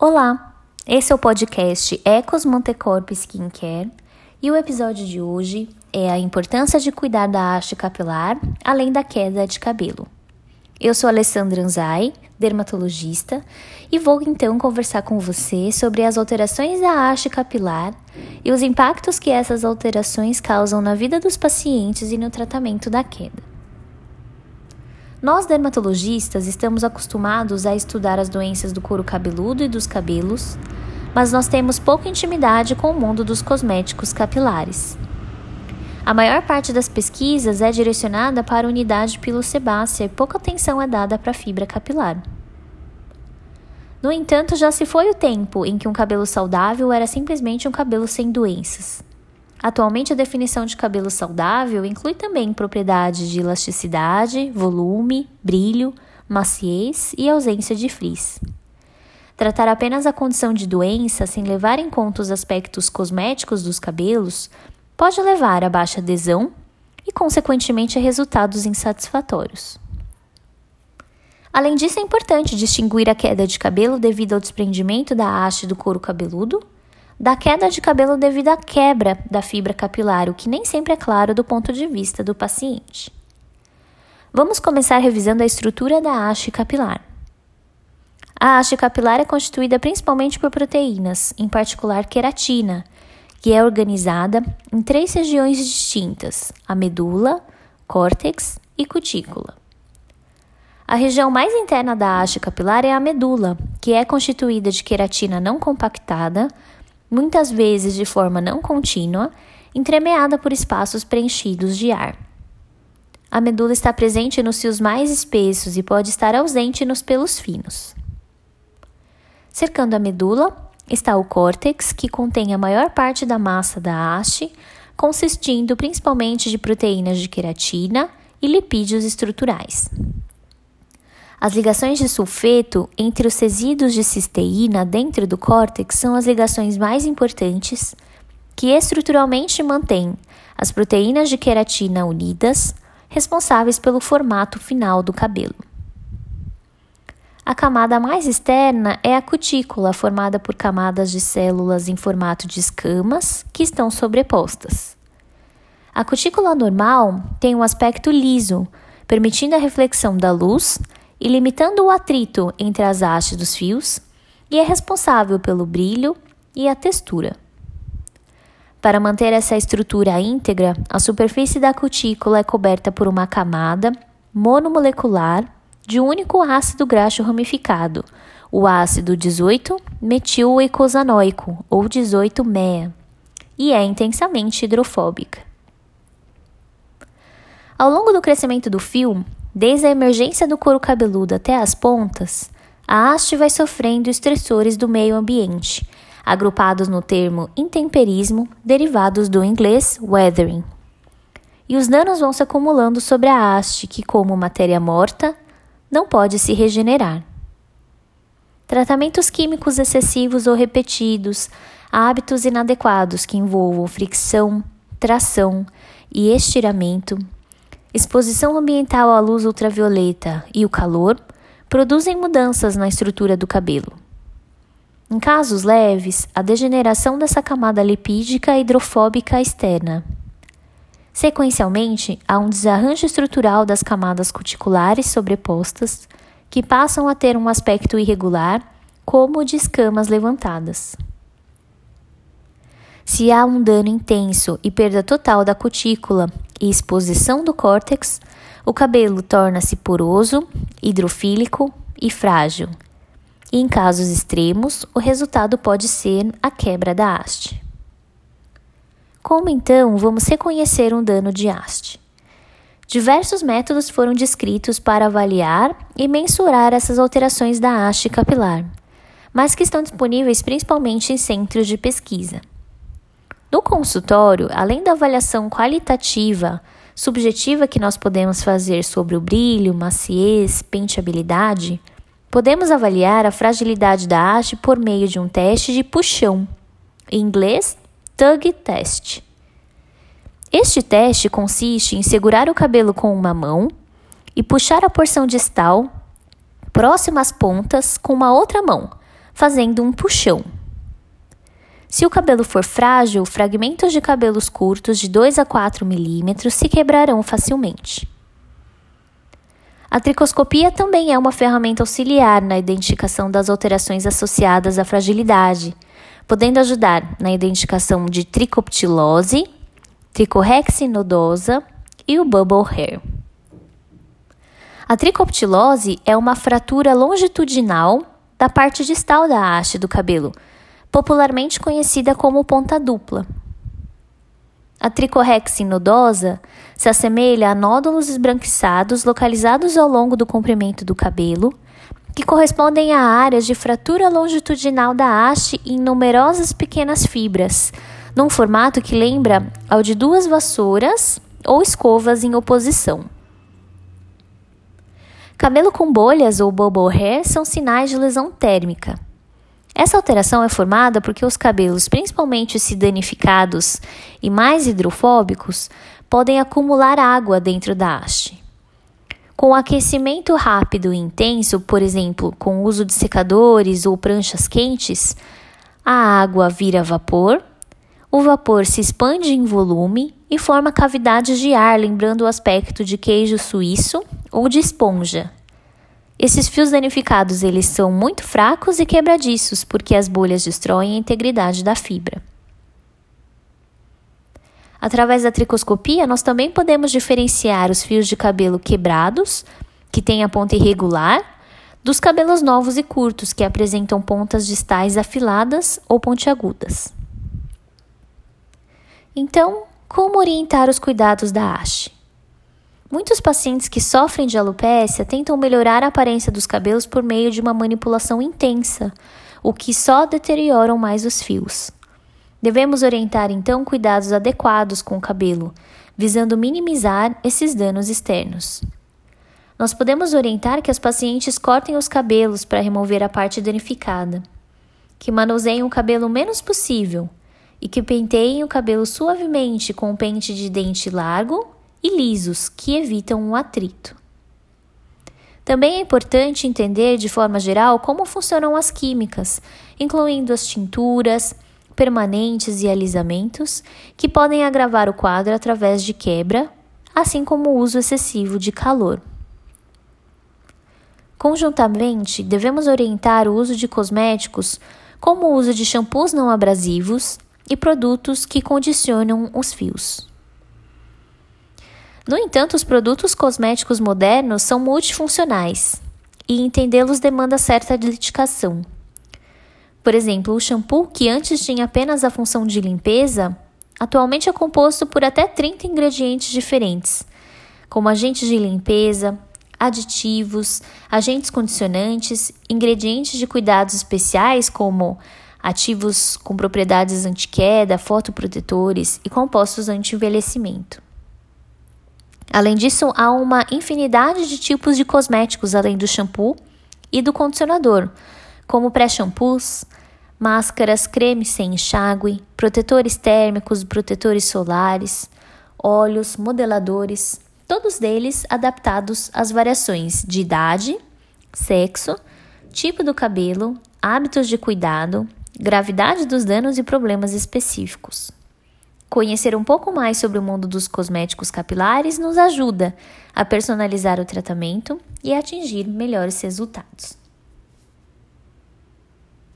Olá, esse é o podcast Ecos Montecorp Skincare e o episódio de hoje é a importância de cuidar da haste capilar além da queda de cabelo. Eu sou Alessandra Anzai, dermatologista, e vou então conversar com você sobre as alterações da haste capilar e os impactos que essas alterações causam na vida dos pacientes e no tratamento da queda. Nós dermatologistas estamos acostumados a estudar as doenças do couro cabeludo e dos cabelos, mas nós temos pouca intimidade com o mundo dos cosméticos capilares. A maior parte das pesquisas é direcionada para a unidade pilosebácea e pouca atenção é dada para a fibra capilar. No entanto, já se foi o tempo em que um cabelo saudável era simplesmente um cabelo sem doenças. Atualmente, a definição de cabelo saudável inclui também propriedades de elasticidade, volume, brilho, maciez e ausência de frizz. Tratar apenas a condição de doença sem levar em conta os aspectos cosméticos dos cabelos pode levar a baixa adesão e, consequentemente, a resultados insatisfatórios. Além disso, é importante distinguir a queda de cabelo devido ao desprendimento da haste do couro cabeludo da queda de cabelo devido à quebra da fibra capilar, o que nem sempre é claro do ponto de vista do paciente. Vamos começar revisando a estrutura da haste capilar. A haste capilar é constituída principalmente por proteínas, em particular queratina, que é organizada em três regiões distintas: a medula, córtex e cutícula. A região mais interna da haste capilar é a medula, que é constituída de queratina não compactada, muitas vezes de forma não contínua, entremeada por espaços preenchidos de ar. A medula está presente nos fios mais espessos e pode estar ausente nos pelos finos. Cercando a medula está o córtex, que contém a maior parte da massa da haste, consistindo principalmente de proteínas de queratina e lipídios estruturais. As ligações de sulfeto entre os resíduos de cisteína dentro do córtex são as ligações mais importantes que estruturalmente mantêm as proteínas de queratina unidas, responsáveis pelo formato final do cabelo. A camada mais externa é a cutícula, formada por camadas de células em formato de escamas que estão sobrepostas. A cutícula normal tem um aspecto liso, permitindo a reflexão da luz e limitando o atrito entre as hastes dos fios, e é responsável pelo brilho e a textura. Para manter essa estrutura íntegra, a superfície da cutícula é coberta por uma camada monomolecular de um único ácido graxo ramificado, o ácido 18-metil-eicosanoico, ou 18-MEA, e é intensamente hidrofóbica. Ao longo do crescimento do fio, Desde a emergência do couro cabeludo até as pontas, a haste vai sofrendo estressores do meio ambiente, agrupados no termo intemperismo, derivados do inglês weathering. E os danos vão se acumulando sobre a haste, que, como matéria morta, não pode se regenerar. Tratamentos químicos excessivos ou repetidos, hábitos inadequados que envolvam fricção, tração e estiramento exposição ambiental à luz ultravioleta e o calor produzem mudanças na estrutura do cabelo. Em casos leves, a degeneração dessa camada lipídica hidrofóbica externa. Sequencialmente, há um desarranjo estrutural das camadas cuticulares sobrepostas, que passam a ter um aspecto irregular, como o de escamas levantadas. Se há um dano intenso e perda total da cutícula e exposição do córtex, o cabelo torna-se poroso, hidrofílico e frágil. E em casos extremos, o resultado pode ser a quebra da haste. Como então vamos reconhecer um dano de haste? Diversos métodos foram descritos para avaliar e mensurar essas alterações da haste capilar, mas que estão disponíveis principalmente em centros de pesquisa. No consultório, além da avaliação qualitativa, subjetiva que nós podemos fazer sobre o brilho, maciez, penteabilidade, podemos avaliar a fragilidade da haste por meio de um teste de puxão, em inglês, tug test. Este teste consiste em segurar o cabelo com uma mão e puxar a porção distal próxima às pontas com uma outra mão, fazendo um puxão. Se o cabelo for frágil, fragmentos de cabelos curtos de 2 a 4 milímetros se quebrarão facilmente. A tricoscopia também é uma ferramenta auxiliar na identificação das alterações associadas à fragilidade, podendo ajudar na identificação de tricoptilose, tricorrexia nodosa e o bubble hair. A tricoptilose é uma fratura longitudinal da parte distal da haste do cabelo, popularmente conhecida como ponta dupla. A tricorrexia nodosa se assemelha a nódulos esbranquiçados localizados ao longo do comprimento do cabelo, que correspondem a áreas de fratura longitudinal da haste em numerosas pequenas fibras, num formato que lembra ao de duas vassouras ou escovas em oposição. Cabelo com bolhas ou bubble hair são sinais de lesão térmica. Essa alteração é formada porque os cabelos, principalmente os danificados e mais hidrofóbicos, podem acumular água dentro da haste. Com aquecimento rápido e intenso, por exemplo, com o uso de secadores ou pranchas quentes, a água vira vapor, o vapor se expande em volume e forma cavidades de ar, lembrando o aspecto de queijo suíço ou de esponja. Esses fios danificados eles são muito fracos e quebradiços, porque as bolhas destroem a integridade da fibra. Através da tricoscopia, nós também podemos diferenciar os fios de cabelo quebrados, que têm a ponta irregular, dos cabelos novos e curtos, que apresentam pontas distais afiladas ou pontiagudas. Então, como orientar os cuidados da haste? Muitos pacientes que sofrem de alopécia tentam melhorar a aparência dos cabelos por meio de uma manipulação intensa, o que só deterioram mais os fios. Devemos orientar então cuidados adequados com o cabelo, visando minimizar esses danos externos. Nós podemos orientar que as pacientes cortem os cabelos para remover a parte danificada, que manuseiem o cabelo o menos possível e que penteiem o cabelo suavemente com um pente de dente largo e lisos, que evitam o atrito. Também é importante entender de forma geral como funcionam as químicas, incluindo as tinturas, permanentes e alisamentos, que podem agravar o quadro através de quebra, assim como o uso excessivo de calor. Conjuntamente, devemos orientar o uso de cosméticos, como o uso de shampoos não abrasivos e produtos que condicionam os fios. No entanto, os produtos cosméticos modernos são multifuncionais e entendê-los demanda certa dedicação. Por exemplo, o shampoo, que antes tinha apenas a função de limpeza, atualmente é composto por até 30 ingredientes diferentes, como agentes de limpeza, aditivos, agentes condicionantes, ingredientes de cuidados especiais como ativos com propriedades anti-queda, fotoprotetores e compostos anti-envelhecimento. Além disso, há uma infinidade de tipos de cosméticos além do shampoo e do condicionador, como pré-shampoos, máscaras, cremes sem enxágue, protetores térmicos, protetores solares, óleos, modeladores, todos eles adaptados às variações de idade, sexo, tipo do cabelo, hábitos de cuidado, gravidade dos danos e problemas específicos. Conhecer um pouco mais sobre o mundo dos cosméticos capilares nos ajuda a personalizar o tratamento e atingir melhores resultados.